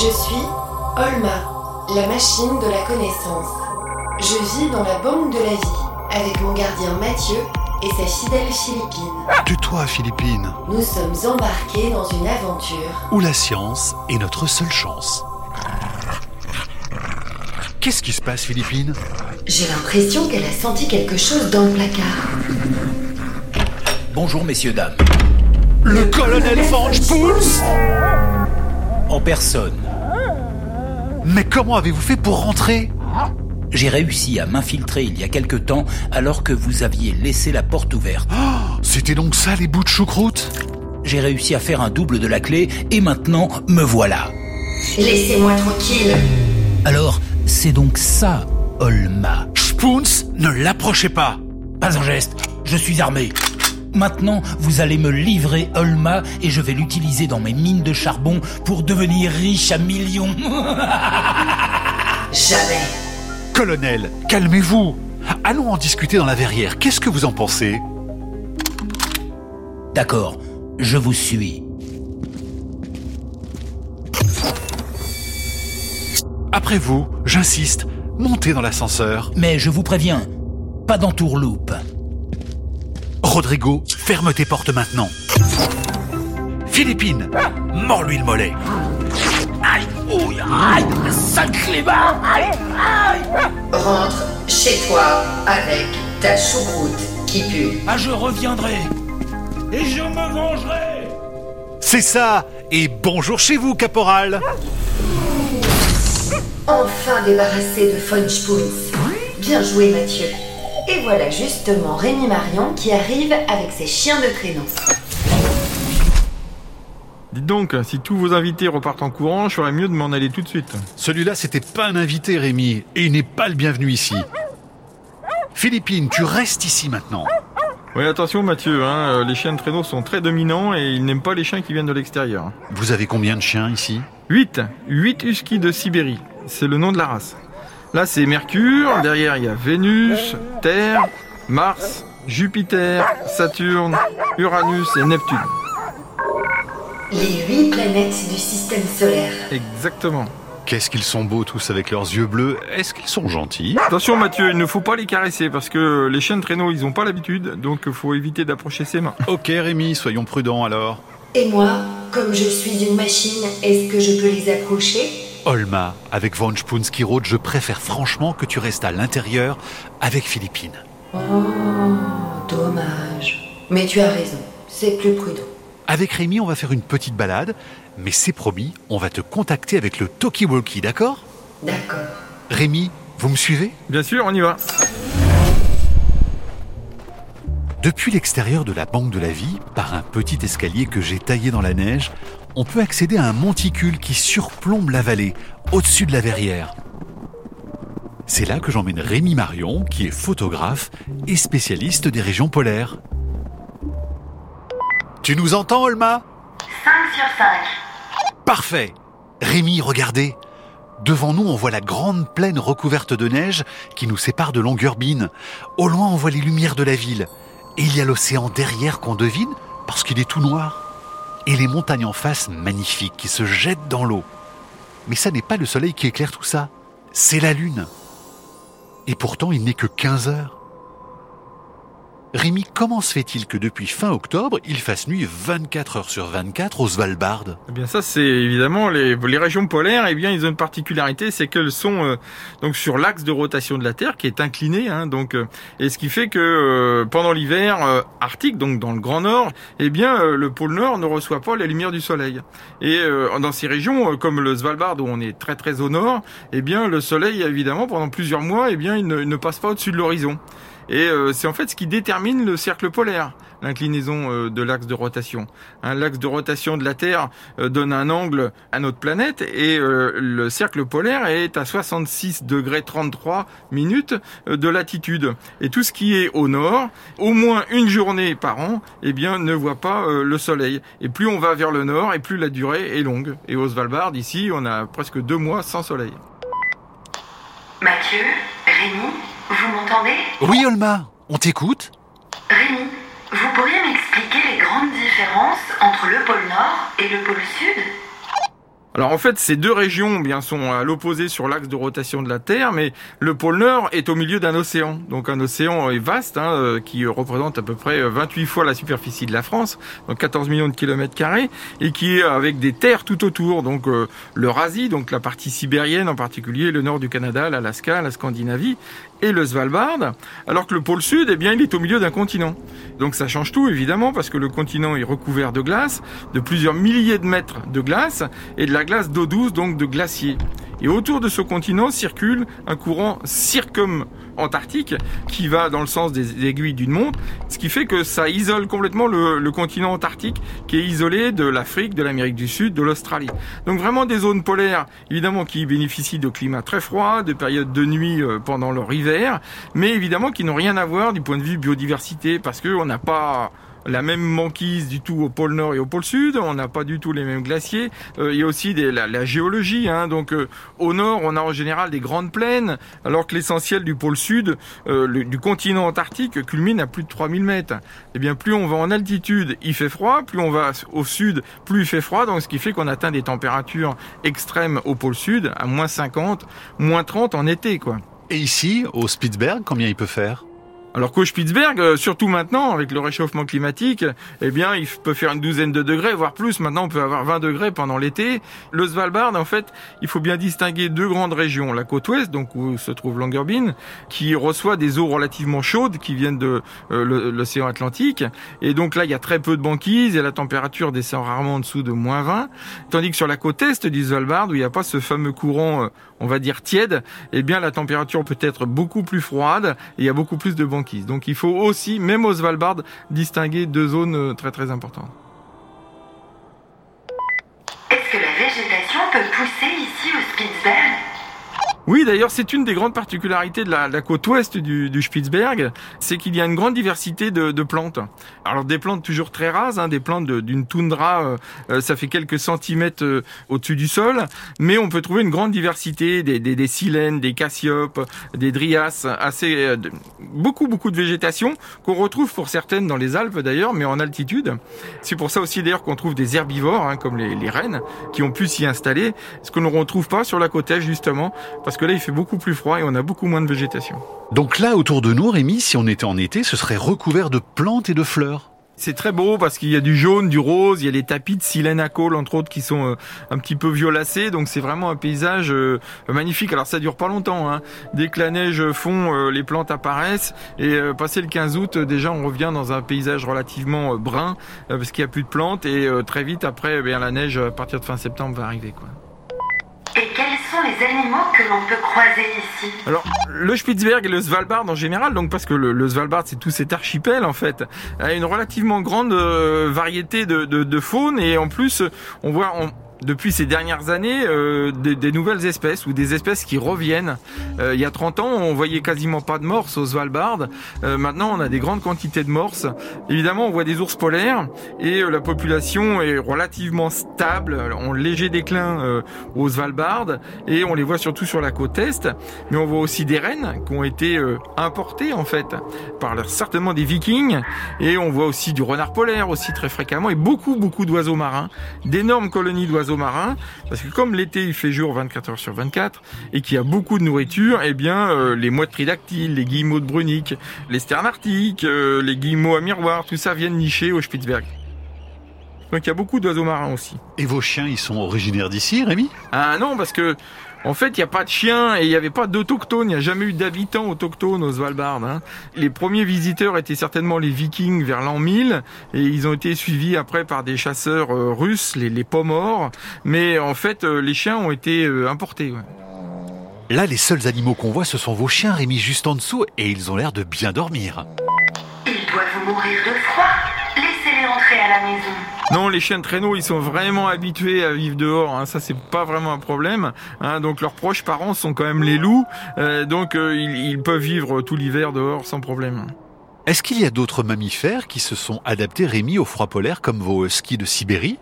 Je suis Olma, la machine de la connaissance. Je vis dans la banque de la vie avec mon gardien Mathieu et sa fidèle Philippine. Tais-toi, Philippine. Nous sommes embarqués dans une aventure. Où la science est notre seule chance. Qu'est-ce qui se passe, Philippine? J'ai l'impression qu'elle a senti quelque chose dans le placard. Bonjour messieurs, dames. Le colonel Fange Pouls En personne, Mais comment avez-vous fait pour rentrer? J'ai réussi à m'infiltrer il y a quelque temps alors que vous aviez laissé la porte ouverte. C'était donc ça, les bouts de choucroute? J'ai réussi à faire un double de la clé et maintenant me voilà. Laissez-moi tranquille. Alors, c'est donc ça, Olma. Spoons, ne l'approchez pas Pas un geste, je suis armé. Maintenant, vous allez me livrer Olma et je vais l'utiliser dans mes mines de charbon pour devenir riche à millions. Jamais. Colonel, calmez-vous Allons en discuter dans la verrière. Qu'est-ce que vous en pensez? D'accord, je vous suis. Après vous, j'insiste, montez dans l'ascenseur. Mais je vous préviens, pas d'entourloupe. Rodrigo, ferme tes portes maintenant. Philippine, mords-lui le mollet. Aïe, ouille, aïe, sale clébard, aïe, aïe. Rentre chez toi avec ta choucroute qui pue. Ah, je reviendrai. Et je me vengerai. C'est ça Et bonjour chez vous, caporal Enfin débarrassé de Funchpoons. Bien joué Mathieu. Et voilà justement Rémi Marion qui arrive avec ses chiens de traîneau. Dites donc, si tous vos invités repartent en courant, je ferais mieux de m'en aller tout de suite. Celui-là, c'était pas un invité, Rémi, et il n'est pas le bienvenu ici. Philippine, tu restes ici maintenant. Oui, attention Mathieu, hein, euh, les chiens de traîneau sont très dominants et ils n'aiment pas les chiens qui viennent de l'extérieur. Vous avez combien de chiens ici? 8. 8 huskies de Sibérie. C'est le nom de la race. Là, c'est Mercure, derrière il y a Vénus, Terre, Mars, Jupiter, Saturne, Uranus et Neptune. Les huit planètes du système solaire. Exactement. Qu'est-ce qu'ils sont beaux tous avec leurs yeux bleus. Est-ce qu'ils sont gentils? Attention Mathieu, il ne faut pas les caresser parce que les chiens de traîneau, ils n'ont pas l'habitude, donc il faut éviter d'approcher ses mains. Ok, Rémi, soyons prudents alors. Et moi, comme je suis une machine, est-ce que je peux les approcher Olma, avec Von Spoonskirod, je préfère franchement que tu restes à l'intérieur avec Philippine. Oh, dommage. Mais tu as raison, c'est plus prudent. Avec Rémi, on va faire une petite balade, mais c'est promis, on va te contacter avec le talkie-walkie, d'accord? D'accord. Rémi, vous me suivez? Bien sûr, on y va. Depuis l'extérieur de la Banque de la Vie, par un petit escalier que j'ai taillé dans la neige, on peut accéder à un monticule qui surplombe la vallée, au-dessus de la verrière. C'est là que j'emmène Rémi Marion, qui est photographe et spécialiste des régions polaires. Tu nous entends, Olma? 5 sur 5. Parfait Rémi, regardez Devant nous, on voit la grande plaine recouverte de neige qui nous sépare de Longyearbyen. Au loin, on voit les lumières de la ville. Et il y a l'océan derrière qu'on devine parce qu'il est tout noir. Et les montagnes en face magnifiques qui se jettent dans l'eau. Mais ça n'est pas le soleil qui éclaire tout ça, c'est la lune. Et pourtant, il n'est que 15 heures. Rémi, comment se fait-il que depuis fin octobre, il fasse nuit 24 heures sur 24 au Svalbard? Eh bien ça c'est évidemment les, régions polaires. Eh bien ils ont une particularité c'est qu'elles sont euh, donc sur l'axe de rotation de la Terre qui est incliné hein, donc euh, et ce qui fait que euh, pendant l'hiver arctique donc dans le grand nord eh bien le pôle nord ne reçoit pas les lumières du soleil. Et dans ces régions comme le Svalbard où on est très très au nord eh bien le soleil évidemment pendant plusieurs mois eh bien il ne passe pas au-dessus de l'horizon et euh, c'est en fait ce qui détermine le cercle polaire, l'inclinaison euh, de l'axe de rotation. Hein, l'axe de rotation de la Terre euh, donne un angle à notre planète et le cercle polaire est à 66 degrés 33 minutes de latitude. Et tout ce qui est au nord, au moins une journée par an, eh bien ne voit pas le soleil. Et plus on va vers le nord, et plus la durée est longue. Et au Svalbard, ici, on a presque deux mois sans soleil. Mathieu, Rémi, vous m'entendez Oui, Olma, on t'écoute Rémi, vous pourriez m'expliquer les grandes différences entre le pôle Nord et le pôle Sud? Alors en fait, ces deux régions eh bien sont à l'opposé sur l'axe de rotation de la Terre, mais le pôle Nord est au milieu d'un océan. Donc un océan est vaste, hein, euh, qui représente à peu près 28 fois la superficie de la France, donc 14 millions de kilomètres carrés, et qui est avec des terres tout autour. Donc euh, l'Eurasie, donc la partie sibérienne en particulier, le nord du Canada, l'Alaska, la Scandinavie, et le Svalbard, alors que le pôle sud, eh bien, il est au milieu d'un continent. Donc ça change tout, évidemment, parce que le continent est recouvert de glace, de plusieurs milliers de mètres de glace, et de la glace d'eau douce, donc de glaciers. Et autour de ce continent circule un courant circum-antarctique qui va dans le sens des aiguilles d'une montre, ce qui fait que ça isole complètement le, continent antarctique qui est isolé de l'Afrique, de l'Amérique du Sud, de l'Australie. Donc vraiment des zones polaires, évidemment, qui bénéficient de climats très froids, de périodes de nuit euh, pendant leur hiver, mais évidemment qui n'ont rien à voir du point de vue biodiversité parce qu'on n'a pas la même banquise du tout au pôle Nord et au pôle Sud. On n'a pas du tout les mêmes glaciers. Euh, il y a aussi des, la, géologie. Hein. Donc euh, au Nord, on a en général des grandes plaines, alors que l'essentiel du pôle Sud, euh, du continent antarctique, culmine à plus de 3000 mètres. Eh bien, plus on va en altitude, il fait froid. Plus on va au sud, plus il fait froid. Donc ce qui fait qu'on atteint des températures extrêmes au pôle Sud, à moins 50, moins 30 en été, quoi. Et ici, au Spitzberg, combien il peut faire? Alors qu'au Spitzberg, euh, surtout maintenant, avec le réchauffement climatique, eh bien, il peut faire une douzaine de degrés, voire plus. Maintenant, on peut avoir 20 degrés pendant l'été. Le Svalbard, en fait, il faut bien distinguer deux grandes régions. La côte ouest, donc où se trouve Longyearbyen, qui reçoit des eaux relativement chaudes qui viennent de euh, l'océan Atlantique. Et donc là, il y a très peu de banquise et la température descend rarement en dessous de moins 20. Tandis que sur la côte est du Svalbard, où il n'y a pas ce fameux courant, euh, on va dire tiède, eh bien, la température peut être beaucoup plus froide et il y a beaucoup plus de Donc il faut aussi, même au Svalbard, distinguer deux zones euh, très très importantes. Est-ce que la végétation peut pousser ici au Spitzberg? Oui, d'ailleurs, c'est une des grandes particularités de la, côte ouest du, du Spitzberg, c'est qu'il y a une grande diversité de, de, plantes. Alors des plantes toujours très rases, hein, des plantes d'une toundra, euh, euh, ça fait quelques centimètres euh, au-dessus du sol, mais on peut trouver une grande diversité, des, des, des silènes, des cassiopes, des dryas, assez beaucoup beaucoup de végétation qu'on retrouve pour certaines dans les Alpes d'ailleurs, mais en altitude. C'est pour ça aussi d'ailleurs qu'on trouve des herbivores, hein, comme les, les rennes, qui ont pu s'y installer, ce qu'on ne retrouve pas sur la côte est justement, parce que là, il fait beaucoup plus froid et on a beaucoup moins de végétation. Donc là, autour de nous, Rémi, si on était en été, ce serait recouvert de plantes et de fleurs. C'est très beau parce qu'il y a du jaune, du rose, il y a les tapis de silène à col, entre autres, qui sont euh, un petit peu violacés. Donc c'est vraiment un paysage euh, magnifique. Alors ça dure pas longtemps. Hein. Dès que la neige fond, euh, les plantes apparaissent. Et passé le 15 août, déjà on revient dans un paysage relativement brun parce qu'il y a plus de plantes. Et très vite après, eh bien, la neige à partir de fin septembre va arriver. Quoi sont les animaux que l'on peut croiser ici Alors, le Spitzberg et le Svalbard en général, donc parce que le, Svalbard c'est tout cet archipel en fait, a une relativement grande euh, variété de, faune et en plus on voit on, depuis ces dernières années euh, des, nouvelles espèces ou des espèces qui reviennent. Euh, il y a 30 ans, on voyait quasiment pas de morses au Svalbard. Euh, maintenant, on a des grandes quantités de morses. Évidemment, on voit des ours polaires et la population est relativement stable, en léger déclin au Svalbard et on les voit surtout sur la côte est. Mais on voit aussi des rennes qui ont été importées en fait par certainement des Vikings et on voit aussi du renard polaire aussi très fréquemment et beaucoup beaucoup d'oiseaux marins, d'énormes colonies d'oiseaux marins, parce que comme l'été il fait jour 24 heures sur 24 et qu'il y a beaucoup de nourriture, eh bien euh, les mouettes tridactyles, les guillemots de Brunique, les sternes arctiques, euh, les guillemots à miroir, tout ça viennent nicher au Spitzberg. Donc il y a beaucoup d'oiseaux marins aussi. Et vos chiens, ils sont originaires d'ici, Rémi? Ah non, parce que en fait, il n'y a pas de chiens et il n'y avait pas d'autochtones. Il n'y a jamais eu d'habitants autochtones au Svalbard. Hein. Les premiers visiteurs étaient certainement les Vikings vers l'an 1000 et ils ont été suivis après par des chasseurs euh, russes, les, les Pomors. Mais en fait, euh, les chiens ont été euh, importés. Là, les seuls animaux qu'on voit, ce sont vos chiens, Rémi, juste en dessous, et ils ont l'air de bien dormir. Ils doivent mourir de froid. Laissez-les entrer à la maison. Non, les chiens de traîneau, ils sont vraiment habitués à vivre dehors. Hein. Ça, c'est pas vraiment un problème. Hein. Donc leurs proches parents sont quand même les loups. Euh, donc euh, ils, peuvent vivre tout l'hiver dehors sans problème. Est-ce qu'il y a d'autres mammifères qui se sont adaptés, Rémi, au froid polaire, comme vos skis de Sibérie?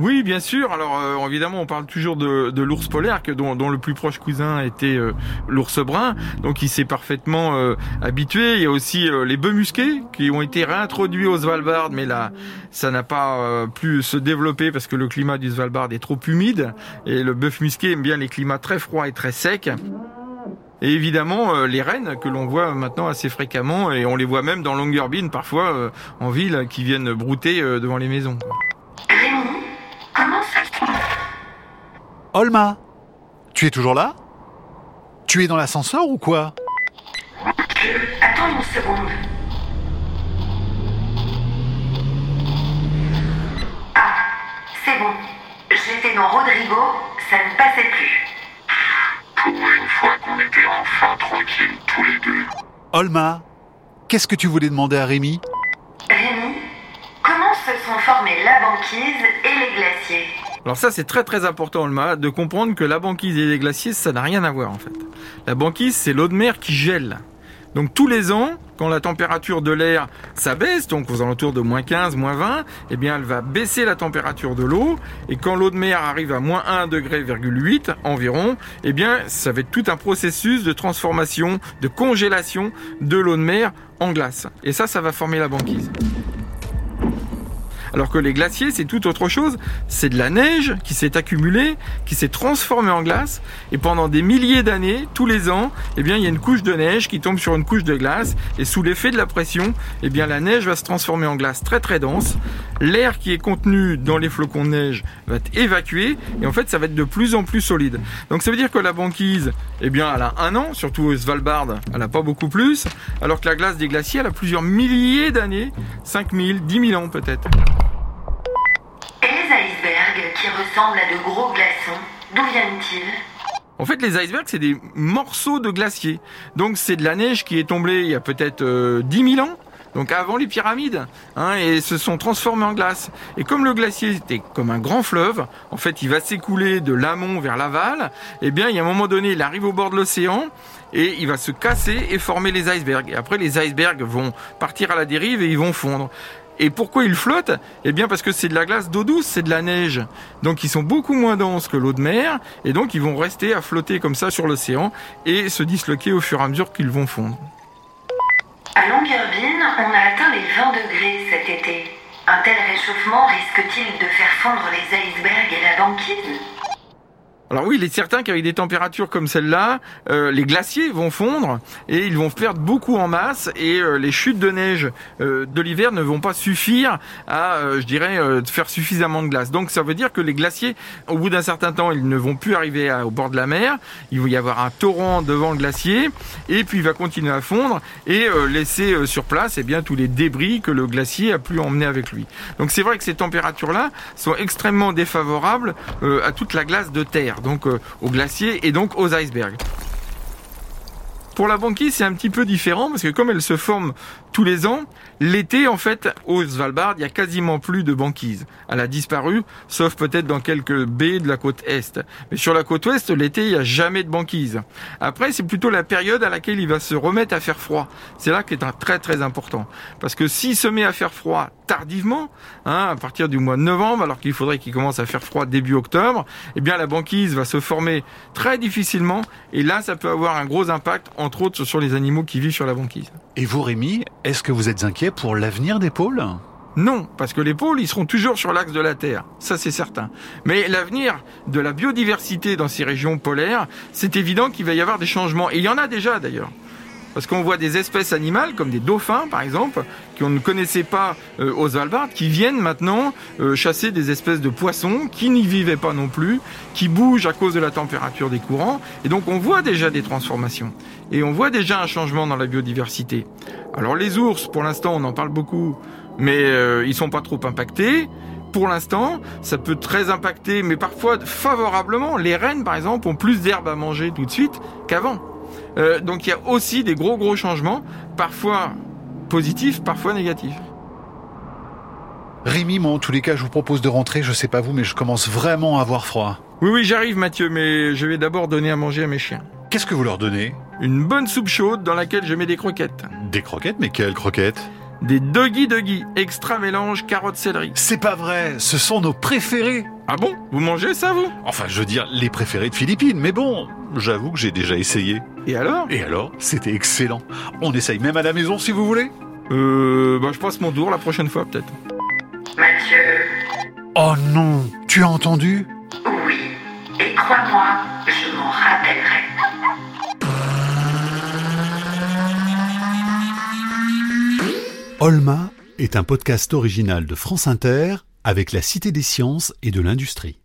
Oui, bien sûr. Alors euh, évidemment, on parle toujours de, de l'ours polaire, que dont, dont, le plus proche cousin était euh, l'ours brun. Donc il s'est parfaitement euh, habitué. Il y a aussi les bœufs musqués qui ont été réintroduits au Svalbard, mais là, ça n'a pas pu se développer parce que le climat du Svalbard est trop humide et le bœuf musqué aime bien les climats très froids et très secs. Et évidemment, les rennes que l'on voit maintenant assez fréquemment, et on les voit même dans Longyearbyen parfois en ville, qui viennent brouter devant les maisons. Olma, tu es toujours là? Tu es dans l'ascenseur ou quoi? Attends une seconde. Ah, c'est bon. J'étais dans Rodrigo, ça ne passait plus. Pour une fois qu'on était enfin tranquilles tous les deux. Olma, qu'est-ce que tu voulais demander à Rémi? Rémi, comment se sont formés la banquise et les glaciers? Alors ça c'est très très important Olma de comprendre que la banquise et les glaciers ça n'a rien à voir en fait. La banquise c'est l'eau de mer qui gèle. Donc tous les ans, quand la température de l'air s'abaisse, donc aux alentours de moins 15, moins 20, eh bien elle va baisser la température de l'eau. Et quand l'eau de mer arrive à moins 1 degré environ, eh bien ça va être tout un processus de transformation, de congélation de l'eau de mer en glace. Et ça, ça va former la banquise. Alors que les glaciers, c'est tout autre chose. C'est de la neige qui s'est accumulée, qui s'est transformée en glace. Et pendant des milliers d'années, tous les ans, eh bien, il y a une couche de neige qui tombe sur une couche de glace. Et sous l'effet de la pression, eh bien, la neige va se transformer en glace très très dense. L'air qui est contenu dans les flocons de neige va être évacué. Et en fait, ça va être de plus en plus solide. Donc ça veut dire que la banquise, eh bien, elle a un an, surtout au Svalbard, elle a pas beaucoup plus. Alors que la glace des glaciers, elle a plusieurs milliers d'années, 5000, 10 000 ans peut-être qui ressemblent à de gros glaçons. D'où viennent-ils? En fait, les icebergs, c'est des morceaux de glacier. Donc, c'est de la neige qui est tombée il y a peut-être euh, 10 000 ans, donc avant les pyramides, hein, et se sont transformés en glace. Et comme le glacier était comme un grand fleuve, en fait, il va s'écouler de l'amont vers l'aval. Eh bien, il y a un moment donné, il arrive au bord de l'océan et il va se casser et former les icebergs. Et après, les icebergs vont partir à la dérive et ils vont fondre. Et pourquoi ils flottent? Eh bien parce que c'est de la glace d'eau douce, c'est de la neige. Donc ils sont beaucoup moins denses que l'eau de mer et donc ils vont rester à flotter comme ça sur l'océan et se disloquer au fur et à mesure qu'ils vont fondre. À Longyearbyen, on a atteint les 20 degrés cet été. Un tel réchauffement risque-t-il de faire fondre les icebergs et la banquise? Alors oui, il est certain qu'avec des températures comme celle-là, euh, les glaciers vont fondre et ils vont perdre beaucoup en masse et euh, les chutes de neige euh, de l'hiver ne vont pas suffire à, je dirais, faire suffisamment de glace. Donc ça veut dire que les glaciers, au bout d'un certain temps, ils ne vont plus arriver au bord de la mer. Il va y avoir un torrent devant le glacier et puis il va continuer à fondre et laisser sur place eh bien tous les débris que le glacier a pu emmener avec lui. Donc c'est vrai que ces températures-là sont extrêmement défavorables à toute la glace de terre donc euh, aux glaciers et donc aux icebergs. Pour la banquise, c'est un petit peu différent parce que comme elle se forme tous les ans, l'été, en fait, au Svalbard, il y a quasiment plus de banquise. Elle a disparu, sauf peut-être dans quelques baies de la côte est. Mais sur la côte ouest, l'été, il n'y a jamais de banquise. Après, c'est plutôt la période à laquelle il va se remettre à faire froid. C'est là qui est très très important. Parce que s'il se met à faire froid tardivement, hein, à partir du mois de novembre, alors qu'il faudrait qu'il commence à faire froid début octobre, eh bien la banquise va se former très difficilement. Et là, ça peut avoir un gros impact, entre autres, sur les animaux qui vivent sur la banquise. Et vous, Rémi, est-ce que vous êtes inquiet pour l'avenir des pôles? Non, parce que les pôles, ils seront toujours sur l'axe de la Terre, ça c'est certain. Mais l'avenir de la biodiversité dans ces régions polaires, c'est évident qu'il va y avoir des changements. Et il y en a déjà d'ailleurs. Parce qu'on voit des espèces animales, comme des dauphins par exemple, qu'on ne connaissait pas euh, aux Svalbard, qui viennent maintenant euh, chasser des espèces de poissons qui n'y vivaient pas non plus, qui bougent à cause de la température des courants. Et donc on voit déjà des transformations. Et on voit déjà un changement dans la biodiversité. Alors les ours, pour l'instant, on en parle beaucoup, mais euh, ils sont pas trop impactés pour l'instant, ça peut très impacter, mais parfois favorablement. Les rennes, par exemple, ont plus d'herbe à manger tout de suite qu'avant. Euh, donc il y a aussi des gros gros changements, parfois positifs, parfois négatifs. Rémi, moi en tous les cas, je vous propose de rentrer, je sais pas vous, mais je commence vraiment à avoir froid. Oui, oui, j'arrive Mathieu, mais je vais d'abord donner à manger à mes chiens. Qu'est-ce que vous leur donnez? Une bonne soupe chaude dans laquelle je mets des croquettes. Des croquettes? Mais quelles croquettes? Des doggy doggy, extra mélange carotte céleri. C'est pas vrai, ce sont nos préférés. Ah bon? Vous mangez ça vous? Enfin, je veux dire, les préférés de Philippines, mais bon, j'avoue que j'ai déjà essayé. Et alors? Et alors, c'était excellent. On essaye même à la maison si vous voulez. Euh, bah je passe mon tour la prochaine fois peut-être. Mathieu, Oh non, tu as entendu? Oui. Et crois-moi, je m'en rappellerai. Olma est un podcast original de France Inter avec la Cité des sciences et de l'industrie.